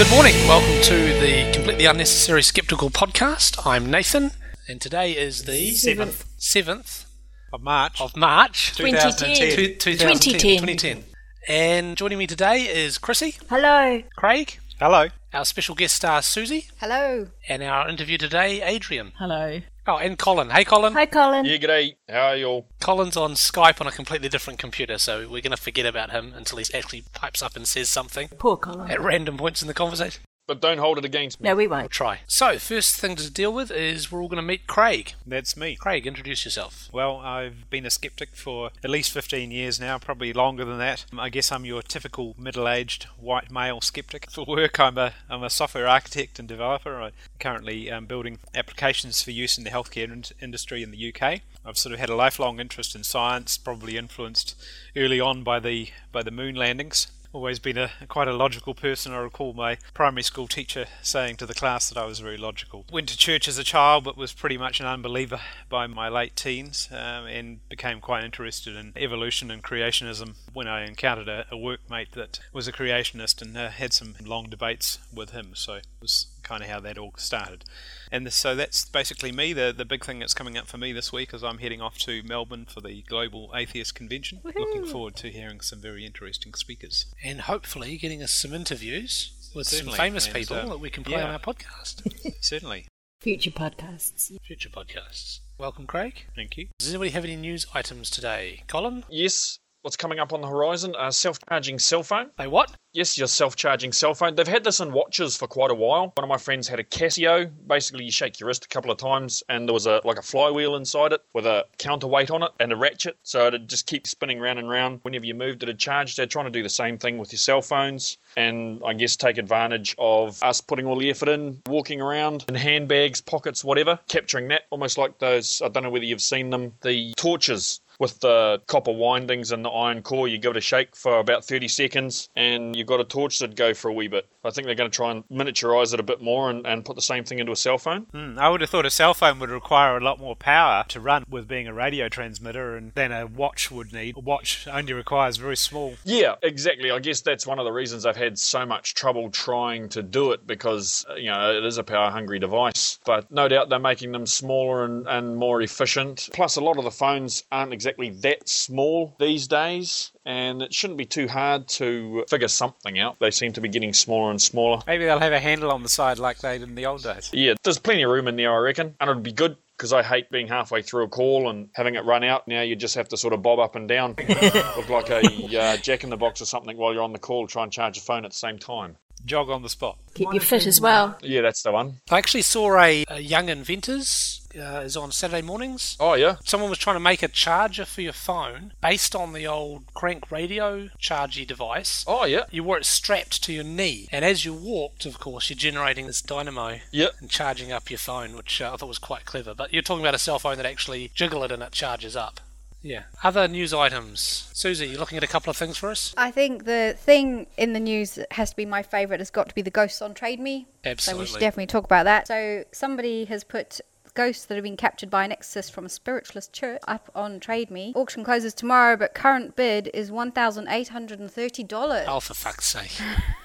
Good morning. Welcome to the Completely Unnecessary Skeptical podcast. I'm Nathan, and today is the Seventh. 7th of March. of March 2010. two- 2010. 2010. And joining me today is Chrissy, Hello. Craig, Hello. our special guest star Susie, Hello. and our interview today, Adriene. Hello. Oh, and Colin. Hey, Colin. Hi, Colin. Yeah, g'day. How are you all? Colin's on Skype on a completely different computer, so we're going to forget about him until he actually pipes up and says something Poor Colin. at random points in the conversation. But don't hold it against me. No, we We'll won't. try. So, first thing to deal with is we're all going to meet Craig. That's me. Craig, introduce yourself. Well, I've been a skeptic for at least 15 years now, probably longer than that. I guess I'm your typical middle-aged white male skeptic. For work, I'm a, I'm a software architect and developer. I'm currently um, building applications for use in the healthcare in- industry in the UK. I've sort of had a lifelong interest in science, probably influenced early on by the by the moon landings. Always been a quite a logical person. I recall my primary school teacher saying to the class that I was very logical. Went to church as a child, but was pretty much an unbeliever by my late teens, um, and became quite interested in evolution and creationism when I encountered a, a workmate that was a creationist and uh, had some long debates with him. So it was kind of how that all started. And so that's basically me. The the big thing that's coming up for me this week is I'm heading off to Melbourne for the Global Atheist Convention. Looking forward to hearing some very interesting speakers. and hopefully getting us some interviews with Certainly, some famous and, people um, that we can play yeah. on our podcast, Certainly. Future podcasts. future podcasts. Welcome, Craig. Thank you. Does anybody have any news items today? Colin? Yes, what's coming up on the horizon? A self-charging cell phone. They what? Yes, your self-charging cell phone. They've had this in watches for quite a while. One of my friends had a Casio. Basically, you shake your wrist a couple of times, and there was a like a flywheel inside it with a counterweight on it and a ratchet, so it'd just keep spinning round and round. Whenever you moved, it'd charge. They're trying to do the same thing with your cell phones, and I guess take advantage of us putting all the effort in, walking around in handbags, pockets, whatever, capturing that almost like those. I don't know whether you've seen them, the torches with the copper windings and the iron core. You give it a shake for about 30 seconds and you've got a torch that'd go for a wee bit. I think they're going to try and miniaturize it a bit more and, and put the same thing into a cell phone. Hmm, I would have thought a cell phone would require a lot more power to run with being a radio transmitter and than a watch would need. A watch only requires very small. Yeah, exactly. I guess that's one of the reasons I've had so much trouble trying to do it because, uh, you know, it is a power hungry device. But no doubt they're making them smaller and, and more efficient. Plus, a lot of the phones aren't exactly that small these days. And it shouldn't be too hard to figure something out. They seem to be getting smaller and smaller. Maybe they'll have a handle on the side like they did in the old days. Yeah, there's plenty of room in there, I reckon. And it'd be good because I hate being halfway through a call and having it run out. Now you just have to sort of bob up and down, look like a uh, jack in the box or something while you're on the call, try and charge your phone at the same time. Jog on the spot. Keep you fit as well. Yeah, that's the one. I actually saw a, a Young Inventors uh, is on Saturday mornings. Oh yeah, Someone was trying to make a charger for your phone based on the old crank radio chargy device. oh yeah, You wore it strapped to your knee, and as you walked, of course, you're generating this dynamo yeah. and charging up your phone, which uh, I thought was quite clever. But you're talking about a cell phone that actually jiggle it and it charges up. Yeah. Other news items. Susie, you're looking at a couple of things for us? I think the thing in the news that has to be my favourite has got to be the ghosts on Trade Me. So we should definitely talk about that. So somebody has put ghosts that have been captured by an exorcist from a spiritualist church up on Trade Me. Auction closes tomorrow, but current bid is one thousand eight hundred and thirty dollars. Oh, for fuck's sake.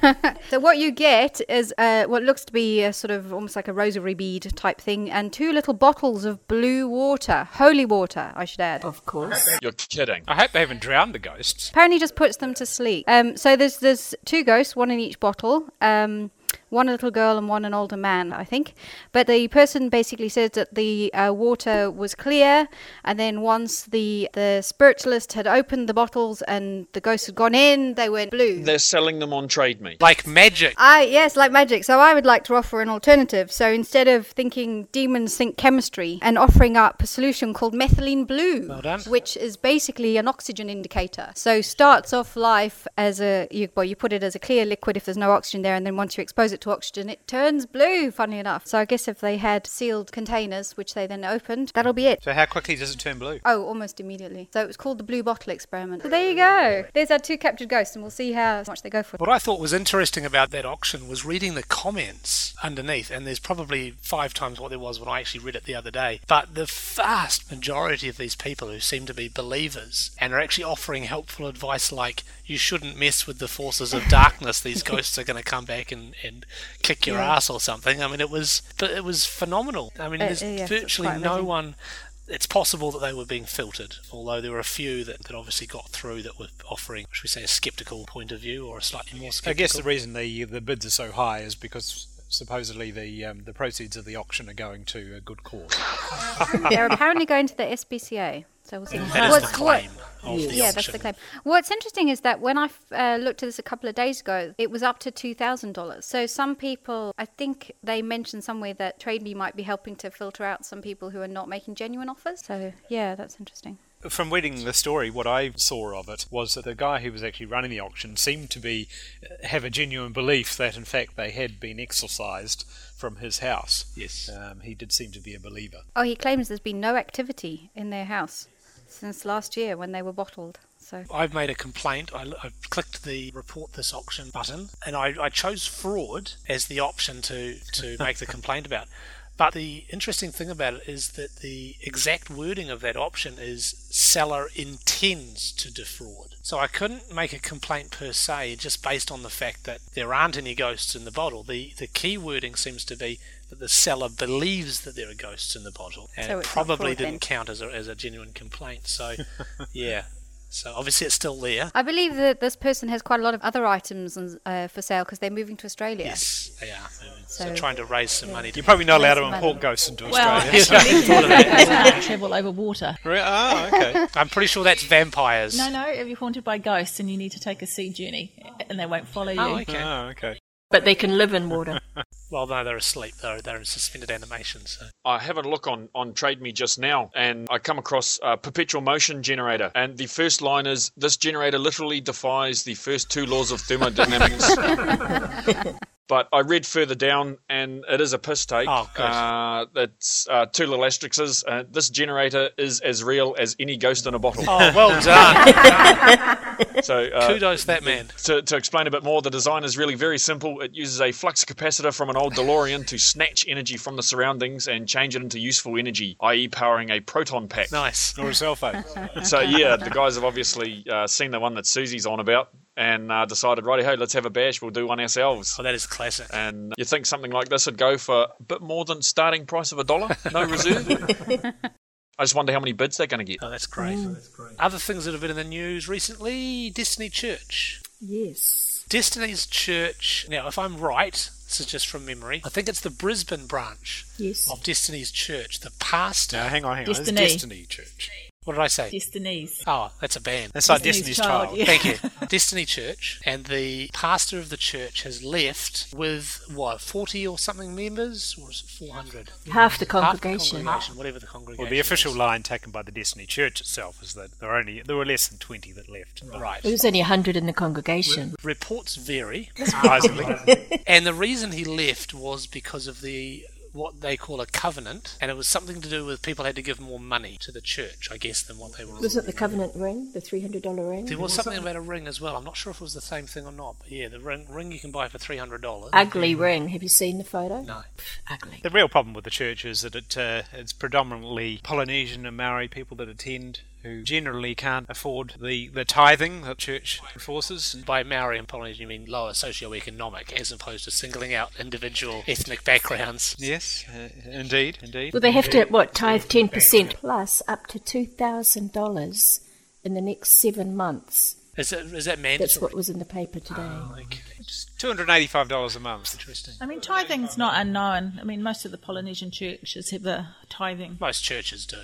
So what you get is uh, what looks to be a sort of almost like a rosary bead type thing, and two little bottles of blue water, holy water, I should add. Of course. You're kidding. I hope they haven't drowned the ghosts. Apparently, just puts them to sleep. Um, so there's there's two ghosts, one in each bottle. Um, one little girl and one an older man, I think. But the person basically said that the uh, water was clear, and then once the the spiritualist had opened the bottles and the ghosts had gone in, they went blue. They're selling them on Trade Me. Like magic. I yes, like magic. So I would like to offer an alternative. So instead of thinking demons think chemistry and offering up a solution called methylene blue, Well done. which is basically an oxygen indicator. So starts off life as a you, well, you put it as a clear liquid if there's no oxygen there, and then once you expose it to oxygen, it turns blue. Funny enough. So I guess if they had sealed containers, which they then opened, that'll be it. So how quickly does it turn blue? Oh, almost immediately. So it was called the blue bottle experiment. So there you go. There's our two captured ghosts, and we'll see how much they go for. What I thought was interesting about that auction was reading the comments underneath, and there's probably five times what there was when I actually read it the other day. But the vast majority of these people who seem to be believers and are actually offering helpful advice like, you shouldn't mess with the forces of darkness, these ghosts are going to come back and, and kick your Yeah. ass or something. I mean, it was, but it was phenomenal. I mean, Uh, there's uh, yes, virtually no one. It's possible that they were being filtered, although there were a few that, that obviously got through that were offering, should we say, a skeptical point of view or a slightly more Skeptical. I guess the reason the the bids are so high is because supposedly the um, the proceeds of the auction are going to a good cause. They're apparently going to the SPCA. So we'll see. that is What's- the claim of the yeah, auction. that's the claim. What's interesting is that when I uh, looked at this a couple of days ago, it was up to two thousand dollars. So some people, I think they mentioned somewhere that TradeMe might be helping to filter out some people who are not making genuine offers. So yeah, that's interesting. From reading the story, what I saw of it was that the guy who was actually running the auction seemed to be uh, have a genuine belief that in fact they had been exorcised from his house. Yes. Um, he did seem to be a believer. Oh, he claims there's been no activity in their house since last year when they were bottled. So I've made a complaint. I, I clicked the report this auction button, and I, I chose fraud as the option to, to make the complaint about. But the interesting thing about it is that the exact wording of that option is seller intends to defraud. So I couldn't make a complaint per se just based on the fact that there aren't any ghosts in the bottle. The the key wording seems to be that the seller believes that there are ghosts in the bottle, and So it probably fraud didn't count as a, as a genuine complaint. So, yeah. So obviously it's still there. I believe that this person has quite a lot of other items on- uh, for sale because they're moving to Australia. Yes, they are. So, So- trying to raise some money. To You're probably not allowed to import ghosts into Well, Australia. actually, travel over water. Re- oh, okay. I'm pretty sure that's vampires. No, no, if you're haunted by ghosts and you need to take a sea journey and they won't follow you. Oh, okay. Oh, okay. But they can live in water. Well, no, they're asleep. They're, they're in suspended animation. So I have a look on, on TradeMe just now, and I come across a perpetual motion generator. And the first line is This generator literally defies the first two laws of thermodynamics. but I read further down, and it is a piss take. Oh, good. Uh, it's uh, two little asterisks. Uh, this generator is as real as any ghost in a bottle. Oh, well done. So, uh, Kudos to that man. to, to explain a bit more, the design is really very simple. It uses a flux capacitor from an old DeLorean to snatch energy from the surroundings and change it into useful energy, i.e., powering a proton pack. Nice. Or a cell phone. So, yeah, the guys have obviously uh, seen the one that Susie's on about and uh, decided, righty ho, let's have a bash. We'll do one ourselves. Oh, that is classic. And you think something like this would go for a bit more than starting price of a dollar? No reserve? I just wonder how many bids they're going to get. Oh, that's great. Other things that have been in the news recently Destiny Church. Yes. Destiny's Church. Now, if I'm right, this is just from memory, I think it's the Brisbane branch Yes. of Destiny's Church. The pastor. Now, hang on, hang on. Destiny. Destiny Church. What did I say? Destinies. Oh, that's a band. That's like Destiny's Destiny's Child, Child. yeah. Thank you. Destiny Church, and the pastor of the church has left with what, forty or something members, or is it four hundred? Half the congregation. Half the congregation. congregation, whatever the congregation. Well, the official is. line taken by the Destiny Church itself is that there were only there were less than twenty that left. Right. There was only 100 in the congregation. Reports vary, Surprisingly. and the reason he left was because of the what they call a covenant, and it was something to do with people had to give more money to the church, I guess, than what they were. Wasn't it the covenant ring, the $300 ring? There was something about a ring as well. I'm not sure if it was the same thing or not, but yeah, the ring, ring you can buy for three hundred dollars. Ugly ring. Have you seen the photo? No. Ugly. the real problem with the church is that it uh, it's predominantly Polynesian and Maori people that attend who generally can't afford the, the tithing that church enforces. By Maori and Polynesian, you mean lower socioeconomic, as opposed to singling out individual ethnic backgrounds. Yes, uh, indeed, indeed. Well, they have to, what, tithe 10% plus up to $2,000 in the next seven months. Is that, is that mandatory? That's what was in the paper today. Okay. Two hundred eighty-five dollars a month. Interesting. I mean, tithing's not unknown. I mean, most of the Polynesian churches have a tithing. Most churches do.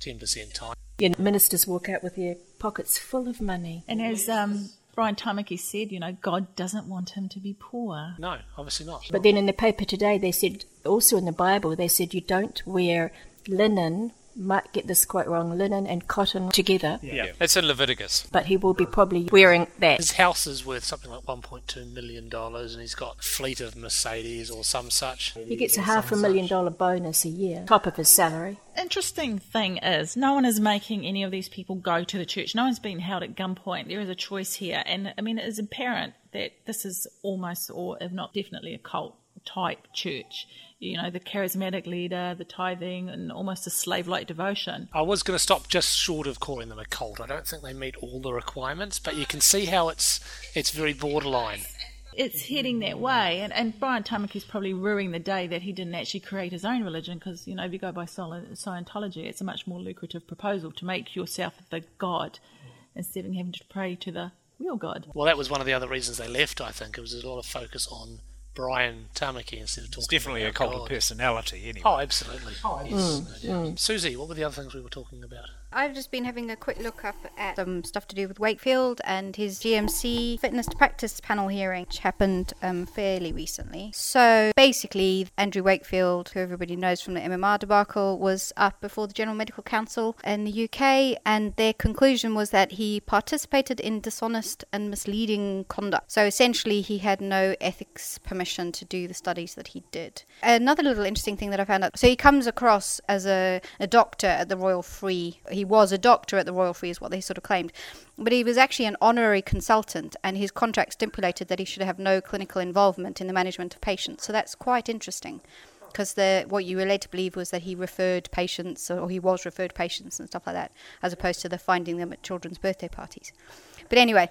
10% time. Yeah, ministers walk out with their pockets full of money. And as um, Brian Tamaki said, you know, God doesn't want him to be poor. No, obviously not. But then in the paper today, they said, also in the Bible, they said you don't wear linen, might get this quite wrong, linen and cotton together, Yeah, it's in Leviticus. but he will be probably wearing that. His house is worth something like $1.2 million, and he's got a fleet of Mercedes or some such. He gets a half a million dollar bonus a year, top of his salary. Interesting thing is, no one is making any of these people go to the church. No one's being held at gunpoint. There is a choice here. And I mean, it is apparent that this is almost, or if not definitely, a cult type church. You know, the charismatic leader, the tithing, and almost a slave like devotion. I was going to stop just short of calling them a cult. I don't think they meet all the requirements, but you can see how it's it's very borderline. it's heading that way. And, and Brian Tamaki's probably ruining the day that he didn't actually create his own religion because, you know, if you go by Scientology, it's a much more lucrative proposal to make yourself the god instead of having to pray to the real god. Well, that was one of the other reasons they left, I think. It was a lot of focus on Brian Tamaki instead of talking It's definitely a cult God. of personality, anyway. Oh, absolutely. Oh, yes, no doubt. Susie, what were the other things we were talking about? I've just been having a quick look up at some stuff to do with Wakefield and his GMC fitness to practice panel hearing, which happened um, fairly recently. So basically, Andrew Wakefield, who everybody knows from the MMR debacle, was up before the General Medical Council in the UK, and their conclusion was that he participated in dishonest and misleading conduct. So essentially, he had no ethics permission to do the studies that he did. Another little interesting thing that I found out so he comes across as a, a doctor at the Royal Free. Was a doctor at the Royal Free, is what they sort of claimed. But he was actually an honorary consultant, and his contract stipulated that he should have no clinical involvement in the management of patients. So that's quite interesting. Because what you were led to believe was that he referred patients, or he was referred patients and stuff like that, as opposed to the finding them at children's birthday parties. But anyway,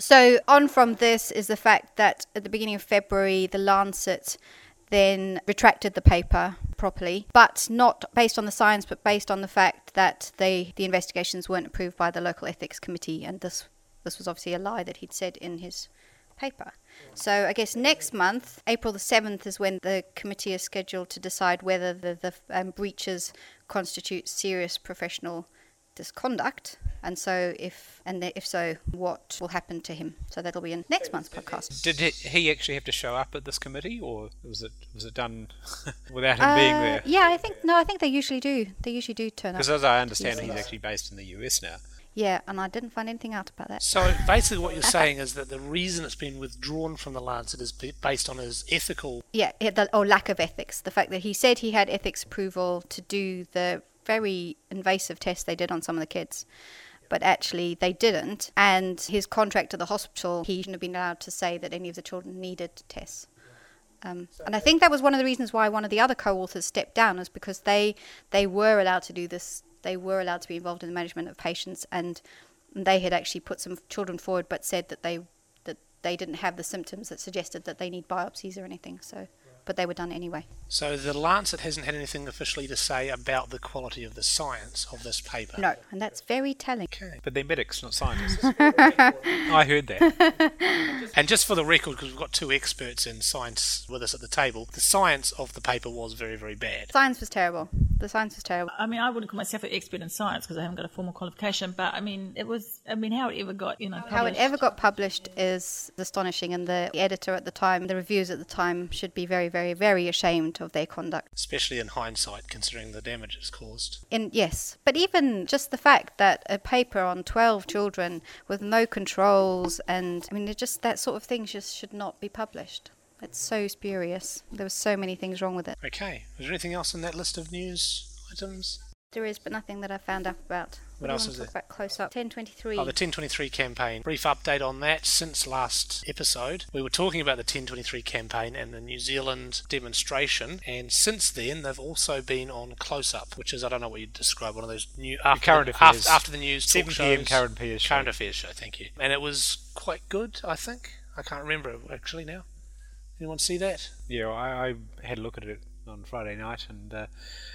so on from this is the fact that at the beginning of February, the Lancet then retracted the paper properly, but not based on the science, but based on the fact that they the investigations weren't approved by the local ethics committee, and this this was obviously a lie that he'd said in his paper. So I guess next month, April the seventh, is when the committee is scheduled to decide whether the the um, breaches constitute serious professional misconduct, and so if and if so, what will happen to him? So that'll be in next month's podcast. Did he, he actually have to show up at this committee, or was it was it done without him being Uh, there? Yeah, I think no, I think they usually do. They usually do turn up. Because as I understand, he's actually based in the US now. Yeah, and I didn't find anything out about that. So basically, what you're saying is that the reason it's been withdrawn from the Lancet is based on his ethical. Yeah, yeah, the, or lack of ethics. The fact that he said he had ethics approval to do the very invasive tests they did on some of the kids, but actually they didn't. And his contract to the hospital, he shouldn't have been allowed to say that any of the children needed tests. Um, and I think that was one of the reasons why one of the other co-authors stepped down, was because they they were allowed to do this. They were allowed to be involved in the management of patients, and they had actually put some children forward, but said that they that they didn't have the symptoms that suggested that they need biopsies or anything. So, but they were done anyway. So the Lancet hasn't had anything officially to say about the quality of the science of this paper. No, and that's very telling. Okay. But they're medics, not scientists. I heard that. And just for the record, because we've got two experts in science with us at the table, the science of the paper was very, very bad. Science was terrible. The science was terrible. I mean, I wouldn't call myself an expert in science because I haven't got a formal qualification, but I mean, it was, I mean, how it ever got, you know, How it published. ever got published is astonishing, and the editor at the time, the reviewers at the time, should be very, very, very ashamed of their conduct. Especially in hindsight, considering the damage it's caused. And yes, but even just the fact that a paper on twelve children with no controls, and I mean, just that sort of thing just should not be published. It's so spurious. There were so many things wrong with it. Okay. Is there anything else in that list of news items? There is, but nothing that I found out about. What do you else want is to talk there? about close up? Ten twenty three. Oh, the 1023 campaign. Brief update on that since last episode. We were talking about the 1023 campaign and the New Zealand demonstration, and since then they've also been on Close Up, which is I don't know what you'd describe one of those new after current the, affairs. after, after the news talk 7 p.m. shows. current affairs show. current affairs show. Thank you. And it was quite good, I think. I can't remember actually now. Anyone see that? Yeah, I, I had a look at it on Friday night, and uh,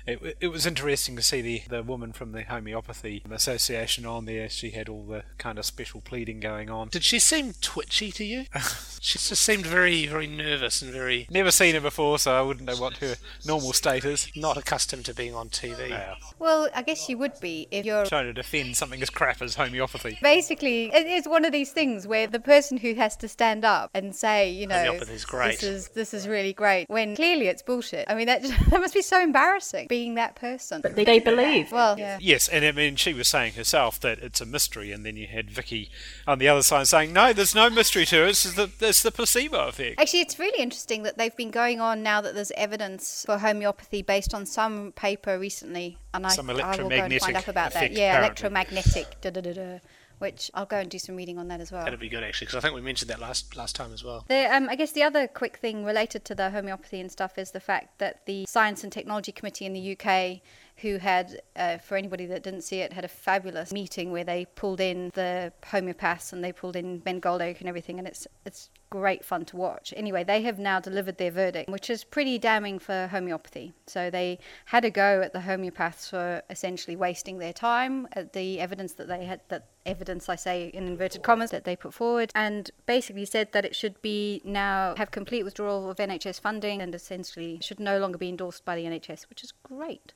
it, it was interesting to see the, the woman from the homeopathy association on there. She had all the kind of special pleading going on. Did she seem twitchy to you? she just seemed very, very nervous and very Never seen her before, so I wouldn't know what her normal state is. not accustomed to being on TV. Yeah. Well, I guess you would be if you're Trying to defend something as crap as homeopathy. basically it is one of these things where the person who has to stand up and say you know Homeopathy's great. this is this is really great when clearly it's bullshit i mean that that must be so embarrassing being that person But they, they believe. well yeah Yes, and I mean, she was saying herself that it's a mystery, and then you had Vicky on the other side saying, "No, there's no mystery to it. It's the it's the placebo effect." Actually, it's really interesting that they've been going on now that there's evidence for homeopathy based on some paper recently, and I, Some I will go and find electromagnetic out about that. Yeah, apparently. electromagnetic, da da da da. Which I'll go and do some reading on that as well. That'd be good actually, because I think we mentioned that last last time as well. The, um, I guess the other quick thing related to the homeopathy and stuff is the fact that the Science and Technology Committee in the UK who had, uh, for anybody that didn't see it, had a fabulous meeting where they pulled in the homeopaths and they pulled in Ben Goldacre and everything, and it's it's great fun to watch. Anyway, they have now delivered their verdict, which is pretty damning for homeopathy. So they had a go at the homeopaths for essentially wasting their time at the evidence that they had that evidence I say in inverted commas that they put forward and basically said that it should be now have complete withdrawal of NHS funding and essentially should no longer be endorsed by the NHS, which is great.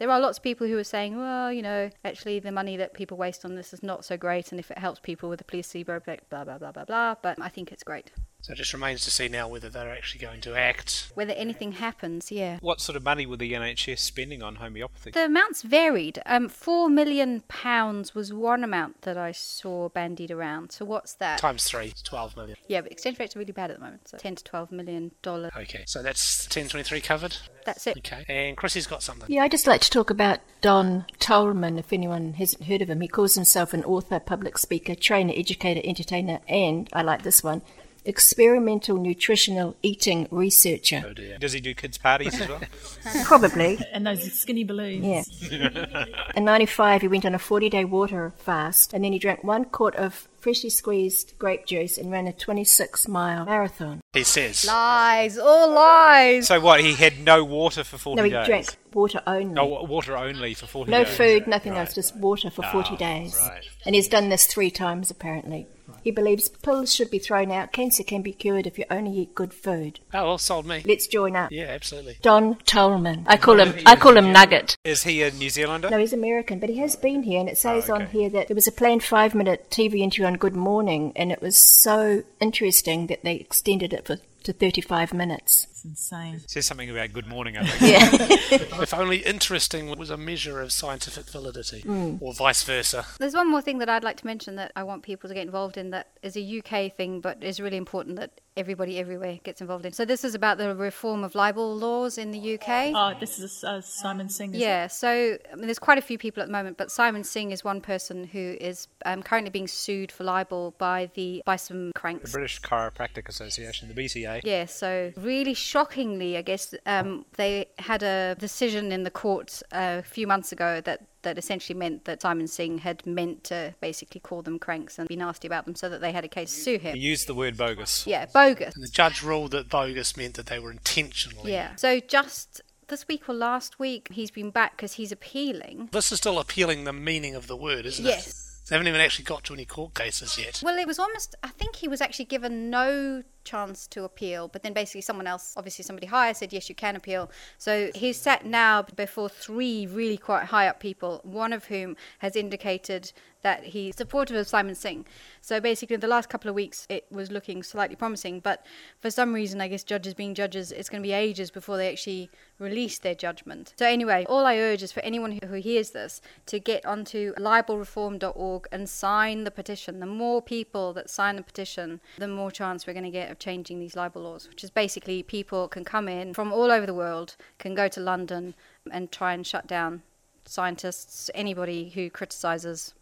There are lots of people who are saying, well, you know, actually the money that people waste on this is not so great, and if it helps people with a placebo effect, blah, blah, blah, blah, blah. But I think it's great. So it just remains to see now whether they're actually going to act. Whether anything happens, yeah. What sort of money were the NHS spending on homeopathy? The amounts varied. Um, four million pounds was one amount that I saw bandied around. So what's that? Times three, it's 12 million. Yeah, but exchange rates are really bad at the moment. So 10 to 12 million dollars. Okay, so that's 1023 covered. That's it. Okay, and Chrissy's got something. Yeah, I'd just like to talk about Don Tolman, if anyone hasn't heard of him. He calls himself an author, public speaker, trainer, educator, entertainer, and, I like this one, experimental nutritional eating researcher. Oh dear. Does he do kids' parties as well? Probably. And those skinny balloons. Yeah. In 95, he went on a 40 day water fast and then he drank one quart of freshly squeezed grape juice and ran a 26 mile marathon. He says. Lies, all lies. so what? He had no water for 40 days? No, he days? drank water only. Oh, water only for 40 No days. No food, nothing Right. else, just water for 40 Ah, days. right. And he's done this three times apparently. He believes pills should be thrown out. Cancer can be cured if you only eat good food. Oh, well, sold me. Let's join up. Yeah, absolutely. Don Tolman. I call him I call him Nugget. Is he a New Zealander? No, he's American, but he has been here, and it says Oh, on here that there was a planned five minute TV interview on Good Morning, and it was so interesting that they extended it for, to 35 minutes. It's insane. Says something about good morning, I think. Yeah. if only interesting was a measure of scientific validity, Hmm. or vice versa. There's one more thing that I'd like to mention that I want people to get involved in that is a UK thing, but is really important that everybody everywhere gets involved in. So this is about the reform of libel laws in the UK. Oh, this is uh, Simon Singh. is it? Yeah, so I mean, there's quite a few people at the moment, but Simon Singh is one person who is um, currently being sued for libel by the by some cranks. The. British Chiropractic Association, the BCA. Yeah, so really shockingly, I guess um, they had a decision in the court uh, a few months ago that, that essentially meant that Simon Singh had meant to basically call them cranks and be nasty about them, so that they had a case to sue him. He used the word bogus. Yeah, bogus. And the judge ruled that bogus meant that they were intentionally. Yeah. So just this week or last week, he's been back because he's appealing. This is still appealing the meaning of the word, isn't it? Yes. They haven't even actually got to any court cases yet. Well, it was almost. I think he was actually given no chance to appeal, but then basically someone else, obviously somebody higher, said yes, you can appeal. So he's sat now before three really quite high up people, one of whom has indicated that he's supportive of Simon Singh. So basically, in the last couple of weeks it was looking slightly promising, but for some reason, I guess judges being judges, it's going to be ages before they actually release their judgment. So anyway, all I urge is for anyone who, who hears this to get onto libelreform.org and sign the petition. The more people that sign the petition, the more chance we're going to get of changing these libel laws, which is basically people can come in from all over the world, can go to London and try and shut down scientists, anybody who criticizes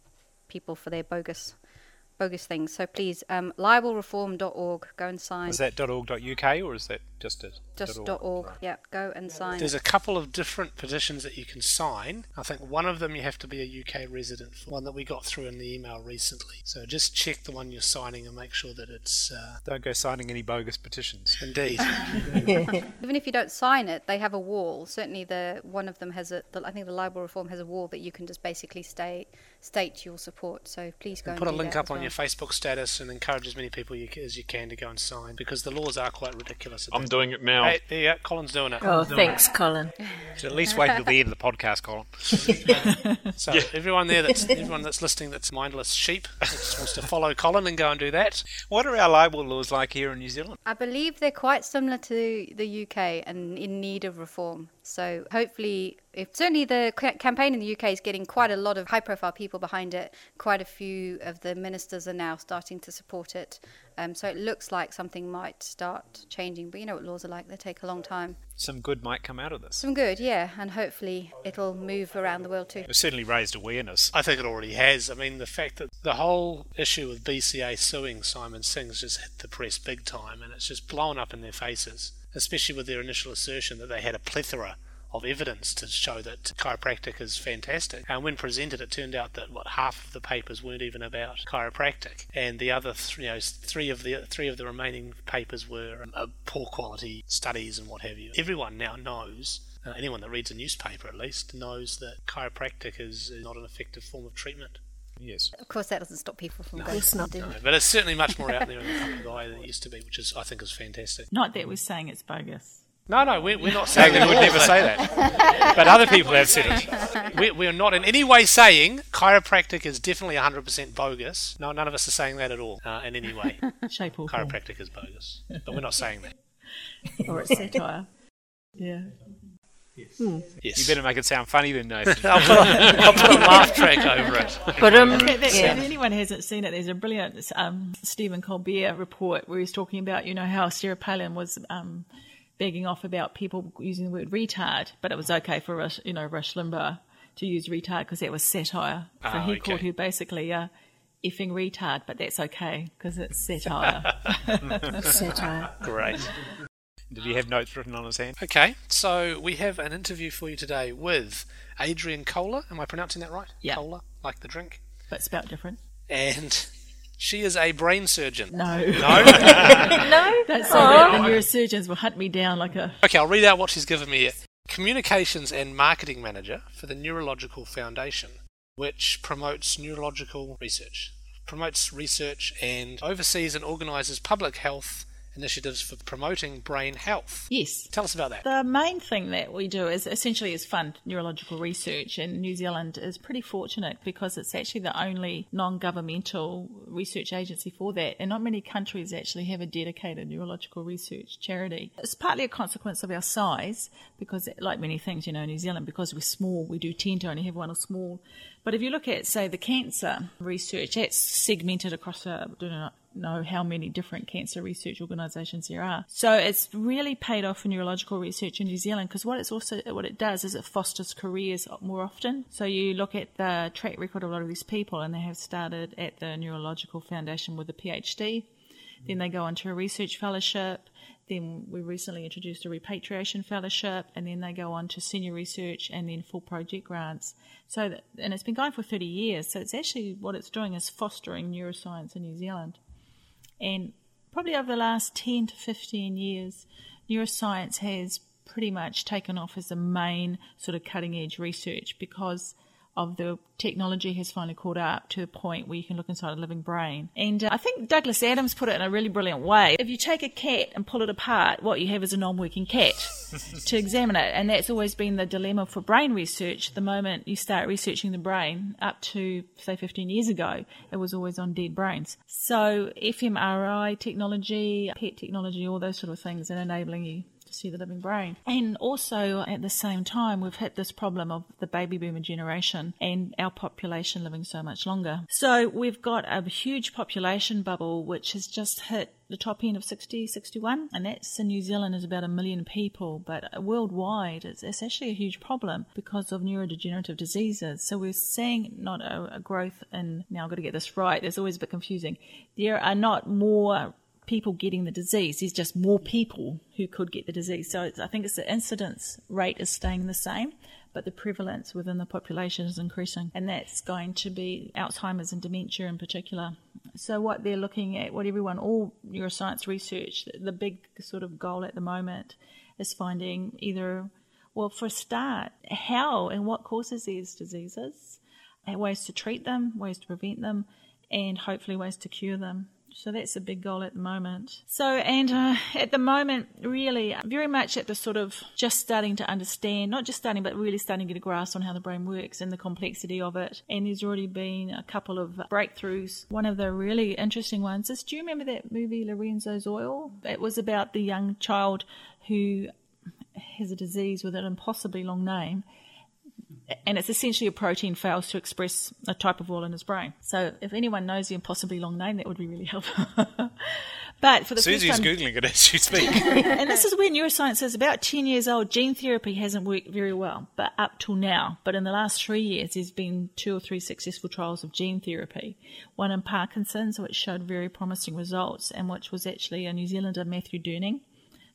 people for their bogus bogus things. So please, um, libelreform.org, go and sign. Is that .org.uk or is that just it? Just .org. Yeah, go and sign. There's a couple of different petitions that you can sign. I think one of them you have to be a UK resident for, one that we got through in the email recently. So just check the one you're signing and make sure that it's uh, Don't go signing any bogus petitions. indeed. Even if you don't sign it, they have a wall. Certainly, the one of them has a. The, I think the libel reform has a wall that you can just basically stay, state your support. So please go and Put a do link that up on well. your Facebook status and encourage as many people you, as you can to go and sign because the laws are quite ridiculous. at I'm this- doing it now. Hey, there you go. Colin's doing it. Oh, thanks, Colin. So at least wait until the end of the podcast, Colin. So everyone there that's everyone that's listening that's mindless sheep that just wants to follow Colin and go and do that. What are our libel laws like here in New Zealand? I believe they're quite similar to the UK and in need of reform. So hopefully, if certainly the campaign in the UK is getting quite a lot of high-profile people behind it. Quite a few of the ministers are now starting to support it. Um, so it looks like something might start changing. But you know what laws are like; they take a long time. Some good might come out of this. Some good, yeah, and hopefully it'll move around the world too. It's certainly raised awareness. I think it already has. I mean, the fact that the whole issue with BCA suing Simon Singh's just hit the press big time, and it's just blown up in their faces. Especially with their initial assertion that they had a plethora of evidence to show that chiropractic is fantastic. And when presented, it turned out that what half of the papers weren't even about chiropractic, and the other th- you know three of the three of the remaining papers were um, uh, poor quality studies and what have you. Everyone now knows. Uh, anyone that reads a newspaper, at least, knows that chiropractic is not an effective form of treatment. Yes. Of course, that doesn't stop people from going It's not. No, but it's certainly much more out there in the public eye than it used to be, which is I think is fantastic. Not that we're saying it's bogus. No, no, we're, we're not saying They that. would never say that. But other people have said it. We're, we're not in any way saying chiropractic is definitely 100% bogus. No, none of us are saying that at all uh, in any way. Shape or form. chiropractic is bogus, but we're not saying that. Or it's satire. Yeah. Yes. You better make it sound funny then, Nathan. I'll, put a, I'll put a laugh track over it. But um, That- that- yeah. If anyone hasn't seen it, there's a brilliant um, Stephen Colbert report where he's talking about, you know, how Sarah Palin was um, begging off about people using the word retard, but it was okay for Rush, you know, Rush Limbaugh to use retard because that was satire. So Ah, he okay. called her basically a effing retard, but that's okay because it's satire. satire. Great. Did he have notes written on his hand? Okay, so we have an interview for you today with Adriene Kohler. Am I pronouncing that right? Yeah. Kohler, like the drink. but spelt different. And she is a brain surgeon. No. No? No, Don't say that. The neurosurgeons will hunt me down like a. Okay, I'll read out what she's given me. Communications and Marketing Manager for the Neurological Foundation, which promotes neurological research, promotes research and oversees and organises public health initiatives for promoting brain health. Yes. Tell us about that. The main thing that we do is essentially is fund neurological research, and New Zealand is pretty fortunate because it's actually the only non-governmental research agency for that, and not many countries actually have a dedicated neurological research charity. It's partly a consequence of our size, because like many things, you know, New Zealand, because we're small, we do tend to only have one or small. But if you look at, say, the cancer research, that's segmented across a, I do not know how many different cancer research organisations there are. So it's really paid off for neurological research in New Zealand because what it's also what it does is it fosters careers more often. So you look at the track record of a lot of these people, and they have started at the Neurological Foundation with a PhD. Then they go on to a research fellowship. Then we recently introduced a repatriation fellowship, and then they go on to senior research and then full project grants. So, that, and it's been going for 30 years. So it's actually what it's doing is fostering neuroscience in New Zealand. And probably over the last 10 to 15 years, neuroscience has pretty much taken off as the main sort of cutting edge research because of the technology has finally caught up to the point where you can look inside a living brain. And uh, I think Douglas Adams put it in a really brilliant way. If you take a cat and pull it apart, what you have is a non-working cat to examine it. And that's always been the dilemma for brain research. The moment you start researching the brain, up to say 15 years ago, it was always on dead brains. So fMRI technology, PET technology, all those sort of things, and enabling you to see the living brain. And also at the same time, we've hit this problem of the baby boomer generation and our population living so much longer. So we've got a huge population bubble which has just hit the top end of 60, 61, and that's in New Zealand is about a million people, but worldwide it's, it's actually a huge problem because of neurodegenerative diseases. So we're seeing not a, a growth in, now I've got to get this right, there's always a bit confusing. There are not more people getting the disease. There's just more people who could get the disease. So I think it's the incidence rate is staying the same, but the prevalence within the population is increasing. And that's going to be Alzheimer's and dementia in particular. So what they're looking at, what everyone, all neuroscience research, the big sort of goal at the moment is finding either, well, for a start, how and what causes these diseases, ways to treat them, ways to prevent them, and hopefully ways to cure them. So that's a big goal at the moment. So, and uh, at the moment, really, very much at the sort of just starting to understand, not just starting, but really starting to get a grasp on how the brain works and the complexity of it. And there's already been a couple of breakthroughs. One of the really interesting ones is do you remember that movie Lorenzo's Oil? It was about the young child who has a disease with an impossibly long name and it's essentially a protein fails to express a type of oil in his brain. So if anyone knows the impossibly long name, that would be really helpful. but for the Susie's first time, googling it as you speak. and this is where neuroscience is about 10 years old. Gene therapy hasn't worked very well, but up till now. But in the last three years, there's been two or three successful trials of gene therapy. One in Parkinson's, which showed very promising results, and which was actually a New Zealander, Matthew During,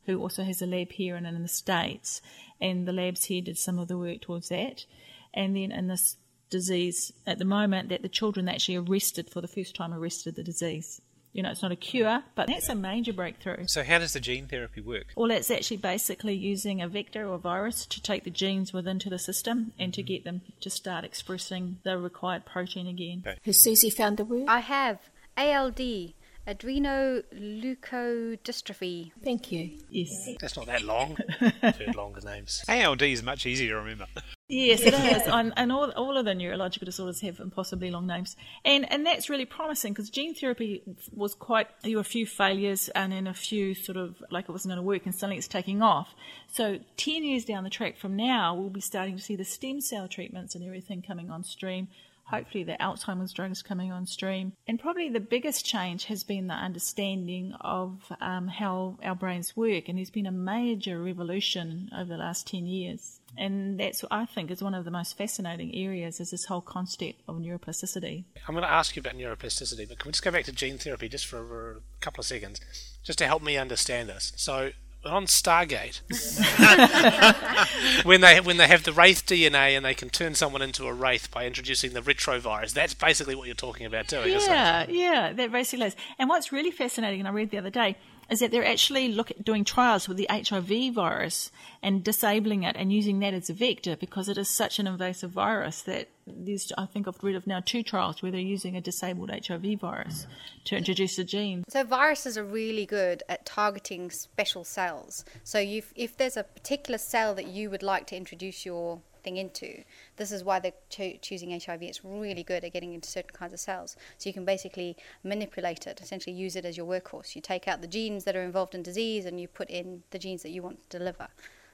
who also has a lab here and in the States. And the labs here did some of the work towards that. And then in this disease at the moment, that the children actually arrested for the first time arrested the disease. You know, it's not a cure, but that's a major breakthrough. So, how does the gene therapy work? Well, it's actually basically using a vector or virus to take the genes within to the system and to mm-hmm. get them to start expressing the required protein again. Okay. Has Susie found the word? I have ALD, adrenoleukodystrophy. Thank you. Yes. That's not that long. I've heard longer names. ALD is much easier to remember. Yes, it is. and, and all, all of the neurological disorders have impossibly long names. And and that's really promising because gene therapy was quite, there were a few failures and then a few sort of like it wasn't going to work and suddenly it's taking off. So 10 years down the track from now, we'll be starting to see the stem cell treatments and everything coming on stream. Hopefully, the Alzheimer's drugs coming on stream. And probably the biggest change has been the understanding of um, how our brains work. And there's been a major revolution over the last 10 years. And that's, I think, is one of the most fascinating areas is this whole concept of neuroplasticity. I'm going to ask you about neuroplasticity, but can we just go back to gene therapy just for a couple of seconds, just to help me understand this? So, on Stargate, when they when they have the wraith DNA and they can turn someone into a wraith by introducing the retrovirus, that's basically what you're talking about doing. Yeah, yeah, that basically is. And what's really fascinating, and I read the other day, is that they're actually look at doing trials with the HIV virus and disabling it and using that as a vector because it is such an invasive virus that there's, I think I've read of now two trials where they're using a disabled HIV virus to introduce a gene. So viruses are really good at targeting special cells. So if there's a particular cell that you would like to introduce your thing into, this is why they're cho- choosing HIV. It's really good at getting into certain kinds of cells. So you can basically manipulate it, essentially use it as your workhorse. You take out the genes that are involved in disease and you put in the genes that you want to deliver.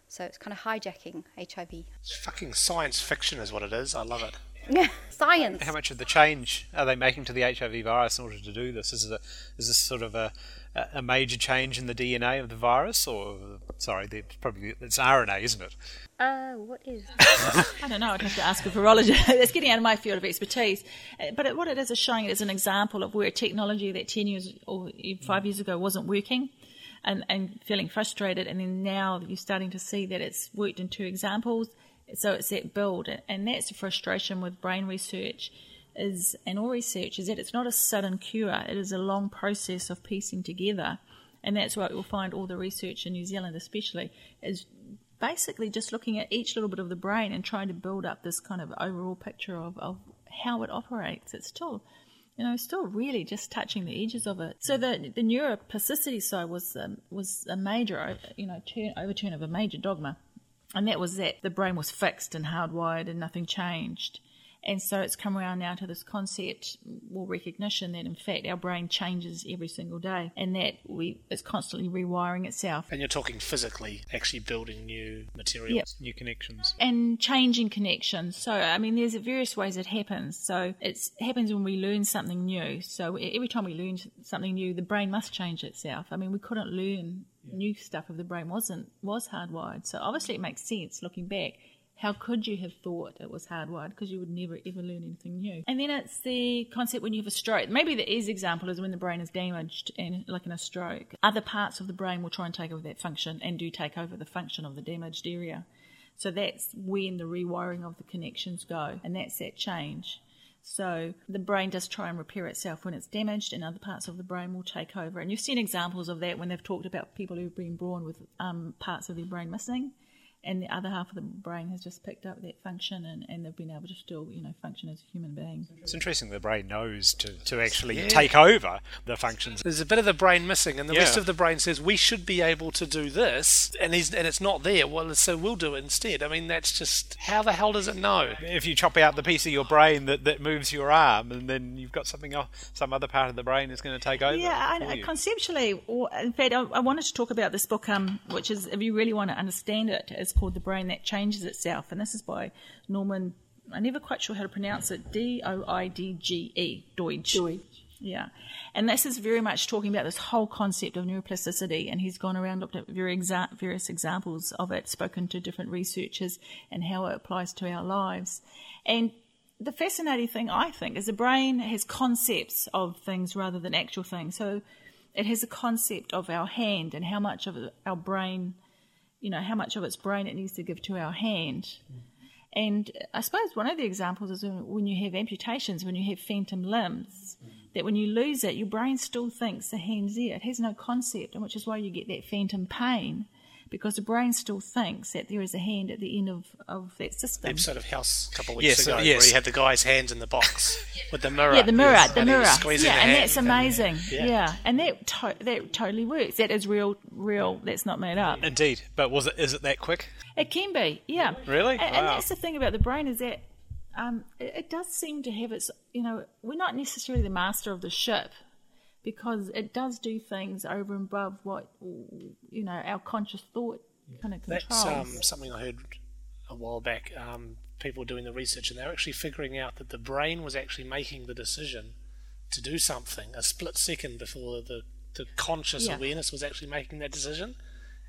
So it's kind of hijacking HIV. It's fucking science fiction, is what it is. I love it. Yeah, science. How much of the change are they making to the HIV virus in order to do this? Is, it a, is this sort of a, a major change in the DNA of the virus, or sorry, the, probably it's RNA, isn't it? Uh, what is? I don't know. I'd have to ask a virologist. it's getting out of my field of expertise. Uh, But it, what it is is showing it as an example of where technology that 10 years or five years ago wasn't working and, and feeling frustrated. And then now you're starting to see that it's worked in two examples. So it's that build. And that's the frustration with brain research is, and all research is that it's not a sudden cure. It is a long process of piecing together. And that's what you'll find all the research in New Zealand especially is basically just looking at each little bit of the brain and trying to build up this kind of overall picture of, of how it operates. It's still, you know, still really just touching the edges of it. So the the neuroplasticity side was um, was a major, you know, turn, overturn of a major dogma, and that was that the brain was fixed and hardwired and nothing changed. And so it's come around now to this concept or recognition that in fact our brain changes every single day and that we it's constantly rewiring itself. And you're talking physically, actually building new materials. Yep. New connections. and changing connections. So, I mean, there's various ways it happens. So, it happens when we learn something new. So, every time we learn something new, the brain must change itself. I mean, we couldn't learn new stuff if the brain wasn't was hardwired. So, obviously, it makes sense looking back. How could you have thought it was hardwired? Because you would never ever learn anything new. And then it's the concept when you have a stroke. Maybe the easy example is when the brain is damaged, and like in a stroke, other parts of the brain will try and take over that function and do take over the function of the damaged area. So that's when the rewiring of the connections go, and that's that change. So the brain does try and repair itself when it's damaged, and other parts of the brain will take over. And you've seen examples of that when they've talked about people who've been born with um, parts of their brain missing, and the other half of the brain has just picked up that function, and, and they've been able to still, you know, function as a human being. It's interesting the brain knows to, to actually Yeah. take over the functions. There's a bit of the brain missing, and the Yeah. rest of the brain says we should be able to do this, and he's and it's not there. Well, so we'll do it instead. I mean, that's just how the hell does it know? If you chop out the piece of your brain that, that moves your arm, and then you've got something else, some other part of the brain is going to take over. Yeah, I, conceptually, in fact, I, I wanted to talk about this book, um, which is, if you really want to understand it, called The Brain That Changes Itself, and this is by Norman. I'm never quite sure how to pronounce it. D O I D G E, Deutsch. Deutsch. Yeah, and this is very much talking about this whole concept of neuroplasticity, and he's gone around looked at very exa- various examples of it, spoken to different researchers, and how it applies to our lives, and the fascinating thing I think is the brain has concepts of things rather than actual things. So it has a concept of our hand and how much of our brain, you know, how much of its brain it needs to give to our hand. And I suppose one of the examples is when you have amputations, when you have phantom limbs, that when you lose it, your brain still thinks the hand's there. It has no concept, and which is why you get that phantom pain because the brain still thinks that there is a hand at the end of, of that system. The episode of House a couple of weeks Yes, ago, yes. where he had the guy's hands in the box with the mirror. Yeah, the mirror, Yes. the and mirror. squeezing Yeah, the and that's amazing. Yeah. Yeah, and that to- that totally works. That is real, real. That's not made up. Indeed, but was it? Is it that quick? It can be, yeah. Really? And, and that's the thing about the brain is that um, it, it does seem to have its. You know, we're not necessarily the master of the ship because it does do things over and above what you know our conscious thought kind of That's controls. um, something I heard a while back. Um, people doing the research, and they were actually figuring out that the brain was actually making the decision to do something a split second before the, the conscious Yeah. awareness was actually making that decision.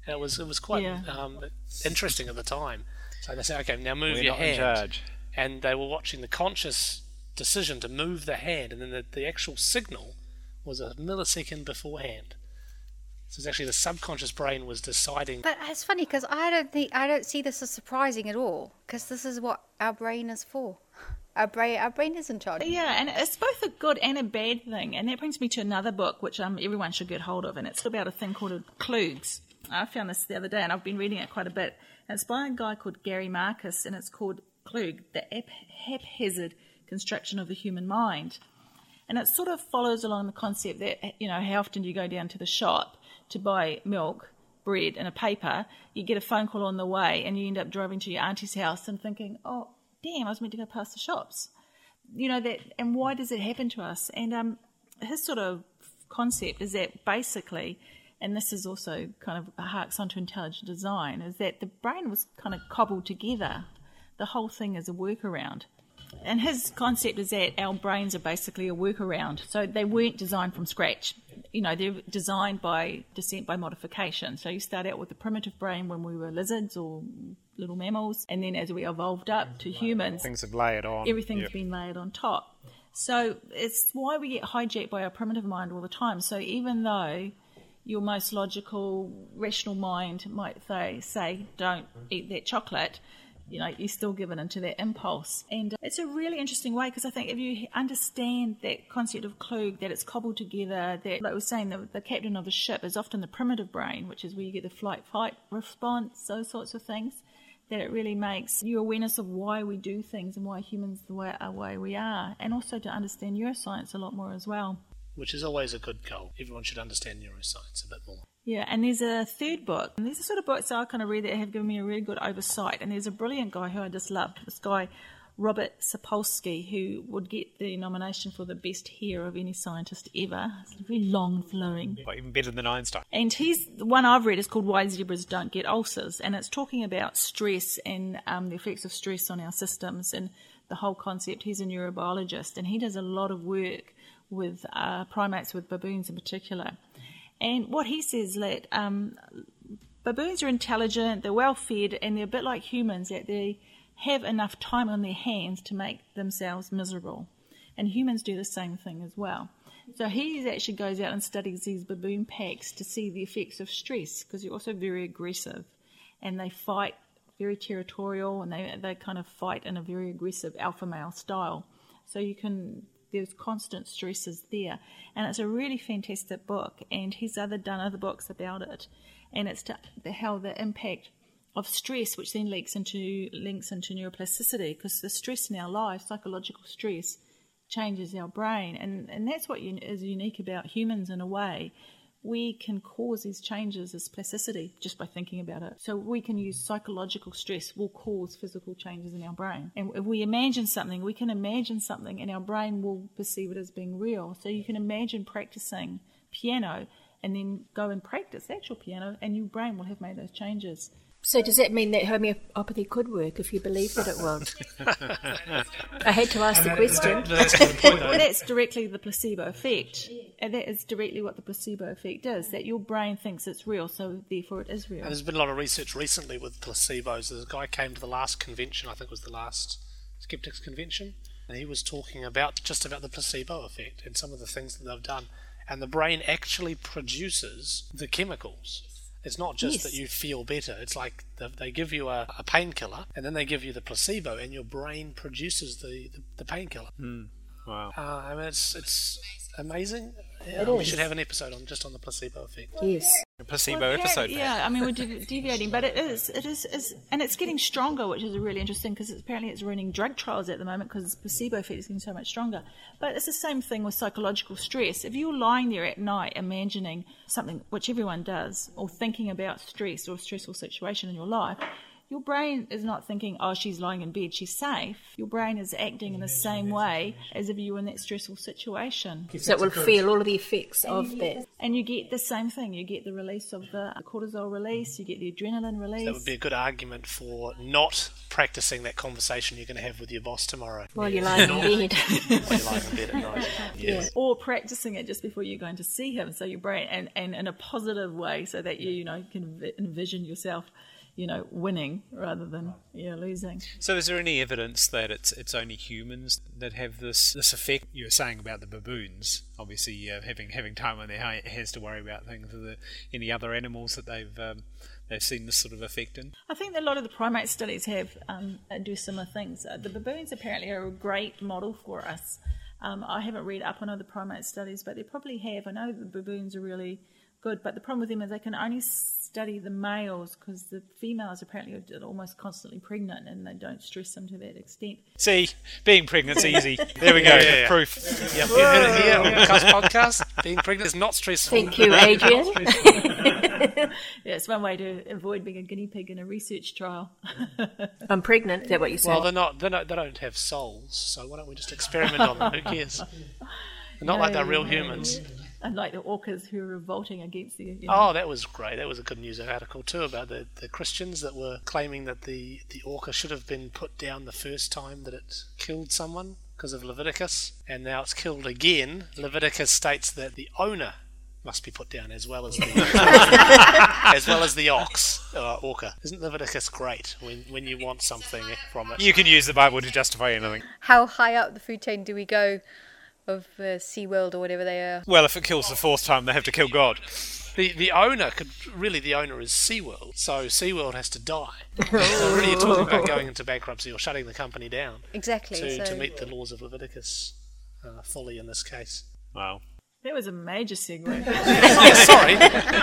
And it was it was quite Yeah. um, interesting at the time. So they said, okay, now move We're your hand. and they were watching the conscious decision to move the hand, and then the, the actual signal was a millisecond beforehand. So it's actually the subconscious brain was deciding. But it's funny because I don't think I don't see this as surprising at all because this is what our brain is for. Our brain, our brain is in charge. Yeah, and it's both a good and a bad thing. And that brings me to another book which um, everyone should get hold of, and it's about a thing called Kluges. I found this the other day, and I've been reading it quite a bit. And it's by a guy called Gary Marcus, and it's called Kluge, the haphazard construction of the human mind. And it sort of follows along the concept that, you know, how often do you go down to the shop to buy milk, bread, and a paper? You get a phone call on the way, and you end up driving to your auntie's house and thinking, oh, damn, I was meant to go past the shops. You know that and why does it happen to us? And um his sort of concept is that basically and this is also kind of harks onto intelligent design is that the brain was kind of cobbled together. The whole thing is a workaround and his concept is that our brains are basically a workaround so they weren't designed from scratch you know they're designed by descent by modification so you start out with the primitive brain when we were lizards or little mammals and then as we evolved up to humans Things have layered on. everything's Yeah. been layered on top. So it's why we get hijacked by our primitive mind all the time. So even though your most logical, rational mind might say, say don't eat that chocolate, you know, you're still given into that impulse. And uh, it's a really interesting way because I think if you understand that concept of Kluge, that it's cobbled together, that, like we were saying, the, the captain of the ship is often the primitive brain, which is where you get the flight fight response, those sorts of things that it really makes you awareness of why we do things and why humans the way, are the way we are, and also to understand neuroscience a lot more as well. which is always a good goal. Everyone should understand neuroscience a bit more. Yeah, and there's a third book, and these are sort of books I kind of read that have given me a really good oversight. And there's a brilliant guy who I just love, this guy Robert Sapolsky, who would get the nomination for the best hair of any scientist ever. It's very long, flowing. Well, even better than Einstein. And he's the one I've read is called Why Zebras Don't Get Ulcers, and it's talking about stress and um, the effects of stress on our systems and the whole concept. He's a neurobiologist, and he does a lot of work with uh, primates, with baboons in particular. And what he says that um, baboons are intelligent, they're well fed, and they're a bit like humans that they have enough time on their hands to make themselves miserable. And humans do the same thing as well. So he actually goes out and studies these baboon packs to see the effects of stress because they're also very aggressive and they fight very territorial and they, they kind of fight in a very aggressive alpha male style. So you can there's constant stresses there, and it's a really fantastic book. And he's other done other books about it, and it's to, the, how the impact of stress, which then links into links into neuroplasticity, because the stress in our life, psychological stress, changes our brain, and and that's what un- is unique about humans in a way. We can cause these changes as plasticity just by thinking about it. So we can use psychological stress will cause physical changes in our brain. And if we imagine something, we can imagine something and our brain will perceive it as being real. So you can imagine practicing piano and then go and practice actual piano and your brain will have made those changes. So does that mean that homeopathy could work if you believe that it won't? I had to ask the question. Well, that's directly the placebo effect. And that is directly what the placebo effect is, that your brain thinks it's real, so therefore it is real. And there's been a lot of research recently with placebos. There's a guy came to the last convention, I think it was the last Skeptics convention, and he was talking about just about the placebo effect and some of the things that they've done. and the brain actually produces the chemicals. It's not just Yes. that you feel better. It's like the, they give you a, a painkiller, and then they give you the placebo, and your brain produces the, the, the painkiller. Wow. Uh, I mean, it's it's amazing. Yeah, we is. should have an episode on just on the placebo effect. Yes. A placebo Well, episode. apparently- Yeah, I mean we're devi- deviating, but it is, it is, is, and it's getting stronger, which is really interesting because apparently it's ruining drug trials at the moment because the placebo effect is getting so much stronger. But it's the same thing with psychological stress. If you're lying there at night imagining something, which everyone does, or thinking about stress or a stressful situation in your life. Your brain is not thinking, oh, she's lying in bed, she's safe. Your brain is acting in the same way as if you were in that stressful situation. So it will feel all of the effects of that. And you get the same thing. You get the release of the cortisol release, you get the adrenaline release. That would be a good argument for not practicing that conversation you're going to have with your boss tomorrow. While you're lying in bed. While you're lying in bed at night. Yes. or practicing it just before you're going to see him so your brain and, and in a positive way so that you you know can envision yourself you know winning rather than yeah losing So, is there any evidence that it's it's only humans that have this this effect? You were saying about the baboons, obviously uh, having having time on their ha- hands to worry about things. Are there any other animals that they've um, they've seen this sort of effect in? I think that a lot of the primate studies have um, do similar things. Uh, the baboons apparently are a great model for us. Um, I haven't read up on other primate studies, but they probably have. I know the baboons are really good, but the problem with them is they can only study the males because the females apparently are almost constantly pregnant and they don't stress them to that extent. See, being pregnant's easy. There we go. Yeah, yeah, yeah. Proof. Yep, you heard it here on the podcast. Being pregnant is not stressful. Thank you, Adriene. Yeah, it's one way to avoid being a guinea pig in a research trial. I'm pregnant. Is that what you Well, said? they're not, they're not. They don't have souls, so why don't we just experiment on them? Who cares? They're not like they're real humans. Unlike the orcas who are revolting against the. You know, Oh, that was great. That was a good news article too about the, the Christians that were claiming that the, the orca should have been put down the first time that it killed someone because of Leviticus, and now it's killed again. Leviticus states that the owner must be put down as well as the as well as the ox uh, orca. Isn't Leviticus great when when you want something from it? You can use the Bible to justify anything. How high up the food chain do we go of uh, SeaWorld or whatever they are? Well, if it kills the fourth time, they have to kill God. The the owner could really the owner is SeaWorld, so SeaWorld has to die. so really, you're talking about going into bankruptcy or shutting the company down. Exactly. to, so to meet the laws of Leviticus uh, fully in this case. Wow. That was a major segue. Yeah, sorry,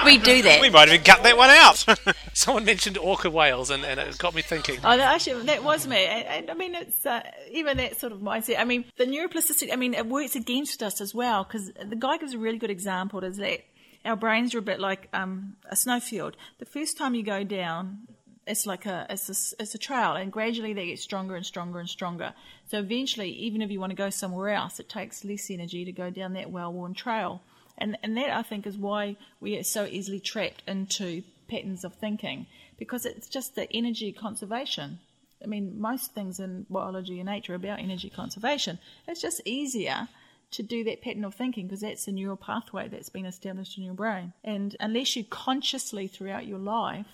we do that. We might even cut that one out. someone mentioned orca whales, and, and it got me thinking. Oh, that actually, that was me. And, and I mean, it's uh, even that sort of mindset. I mean, the neuroplasticity. I mean, it works against us as well because the guy gives a really good example. Is that our brains are a bit like um, a snowfield. The first time you go down, it's like a it's a, it's a trail, and gradually they get stronger and stronger and stronger. So eventually, even if you want to go somewhere else, it takes less energy to go down that well-worn trail. And and that I think is why we are so easily trapped into patterns of thinking because it's just the energy conservation. I mean, most things in biology and nature are about energy conservation. It's just easier to do that pattern of thinking because that's a neural pathway that's been established in your brain. And unless you consciously throughout your life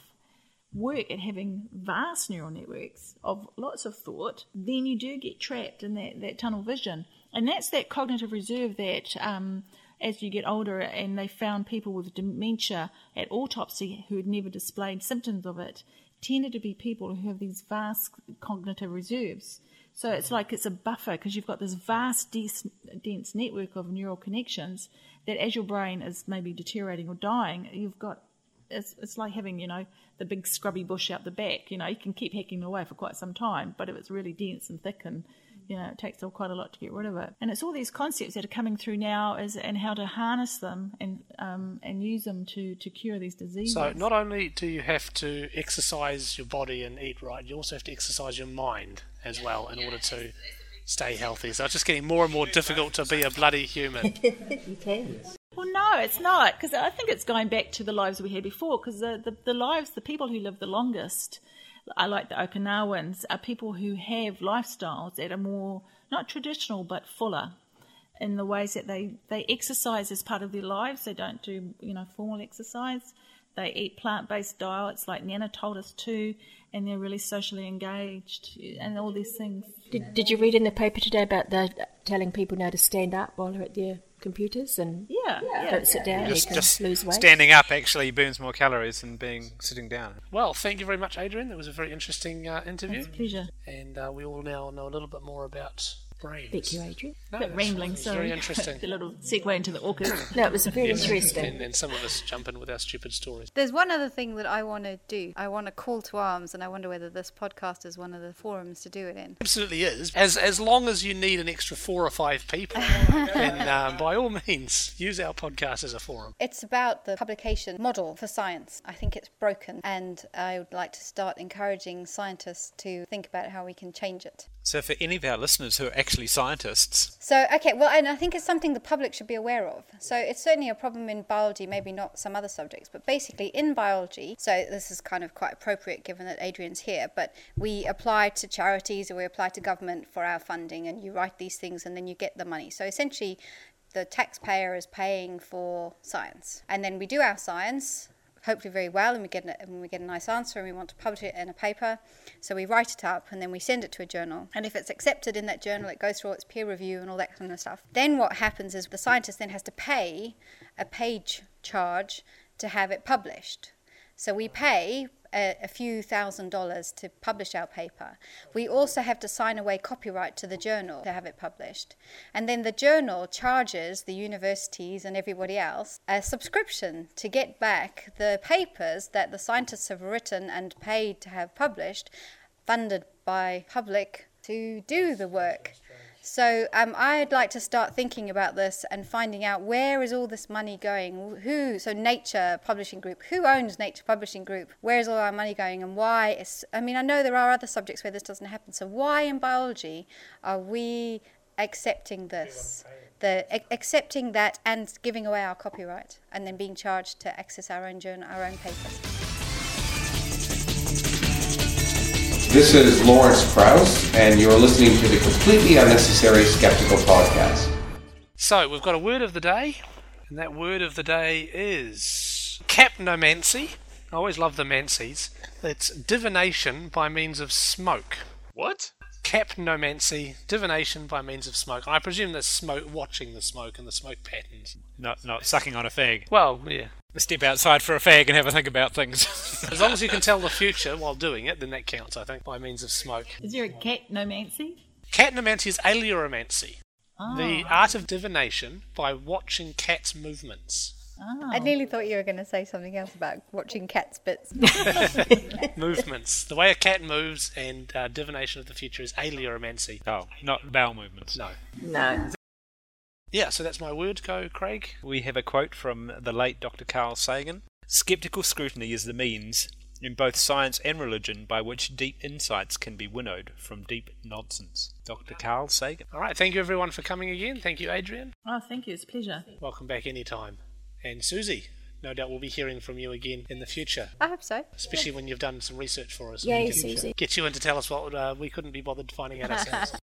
work at having vast neural networks of lots of thought, then you do get trapped in that, that tunnel vision. And that's that cognitive reserve that um, as you get older and they found people with dementia at autopsy who had never displayed symptoms of it tended to be people who have these vast cognitive reserves. So it's like it's a buffer because you've got this vast, dense, dense network of neural connections that as your brain is maybe deteriorating or dying, you've got it's, it's like having, you know, the big scrubby bush out the back. You know, you can keep hacking away for quite some time, but if it's really dense and thick and, you know, it takes quite a lot to get rid of it. And it's all these concepts that are coming through now as, and how to harness them and, um, and use them to, to cure these diseases. So not only do you have to exercise your body and eat right, you also have to exercise your mind as well in order to stay healthy. So it's just getting more and more difficult to be a bloody human. You can. No, it's not because I think it's going back to the lives we had before. Because the, the the lives, the people who live the longest, I like the Okinawans, are people who have lifestyles that are more not traditional but fuller in the ways that they they exercise as part of their lives. They don't do you know formal exercise. They eat plant based diets, like Nana told us to, and they're really socially engaged and all these things. Did, did you read in the paper today about the telling people now to stand up while they're at their computers and Yeah, yeah. don't sit down? Just, just lose weight. standing up actually burns more calories than being sitting down. Well, thank you very much, Adriene. That was a very interesting uh, interview. It's a pleasure. And uh, we all now know a little bit more about brains. Thank you, Adriene. No, bit that's rambling, fine. It's sorry. Very interesting. the little segue into the orchid. No, it was very Yes, interesting. And, and some of us jump in with our stupid stories. There's one other thing that I want to do. I want to call to arms, and I wonder whether this podcast is one of the forums to do it in. Absolutely is. As as long as you need an extra four or five people, then um, by all means use our podcast as a forum. It's about the publication model for science. I think it's broken, and I would like to start encouraging scientists to think about how we can change it. So, for any of our listeners who are actually scientists, So, okay, well, and I think it's something the public should be aware of. So, it's certainly a problem in biology, maybe not some other subjects, but basically in biology. So, this is kind of quite appropriate given that Adriene's here, but we apply to charities or we apply to government for our funding, and you write these things and then you get the money. So, essentially, the taxpayer is paying for science. And then we do our science, hopefully very well, and we get a, and we get a nice answer, and we want to publish it in a paper. So we write it up, and then we send it to a journal. And if it's accepted in that journal, it goes through all its peer review and all that kind of stuff. Then what happens is the scientist then has to pay a page charge to have it published. So we pay a, a few thousand dollars to publish our paper. We also have to sign away copyright to the journal to have it published. And then the journal charges the universities and everybody else a subscription to get back the papers that the scientists have written and paid to have published, funded by public to do the work. So um, I'd like to start thinking about this and finding out where is all this money going? Who? So Nature Publishing Group. Who owns Nature Publishing Group? Where is all our money going? And why? Is, I mean, I know there are other subjects where this doesn't happen. So why in biology are we accepting this? The ac- accepting that and giving away our copyright and then being charged to access our own journal, our own papers. This is Lawrence Krauss, and you're listening to the Completely Unnecessary Skeptical Podcast. So we've got a word of the day, and that word of the day is capnomancy. I always love the mancies. It's divination by means of smoke. What? Capnomancy, divination by means of smoke. I presume that's smoke, watching the smoke and the smoke patterns. not not sucking on a fag. Well, yeah. Step outside for a fag and have a think about things. As long as you can tell the future while doing it, then that counts, I think, by means of smoke. Is there a cat nomancy? Catnomancy is ailuromancy, Oh. the art of divination by watching cats' movements. Oh. I nearly thought you were going to say something else about watching cats bits. movements. The way a cat moves and uh, divination of the future is ailuromancy. oh, not bowel movements. No. No. Yeah, so that's my word. Go, Craig. We have a quote from the late Dr. Carl Sagan Skeptical scrutiny is the means, in both science and religion, by which deep insights can be winnowed from deep nonsense. Dr. Carl Sagan. All right, thank you everyone for coming again. Thank you, Adriene. Oh, thank you. It's a pleasure. Welcome back anytime. And Susie, no doubt we'll be hearing from you again in the future, I hope so. especially when you've done some research for us. Yay, We can Susie. Get you in to tell us what uh, we couldn't be bothered finding out ourselves.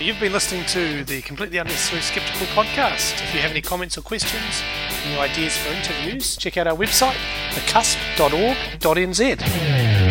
You've been listening to the Completely Unnecessary Skeptical podcast. If you have any comments or questions, any ideas for interviews, check out our website, thecusp.org.nz.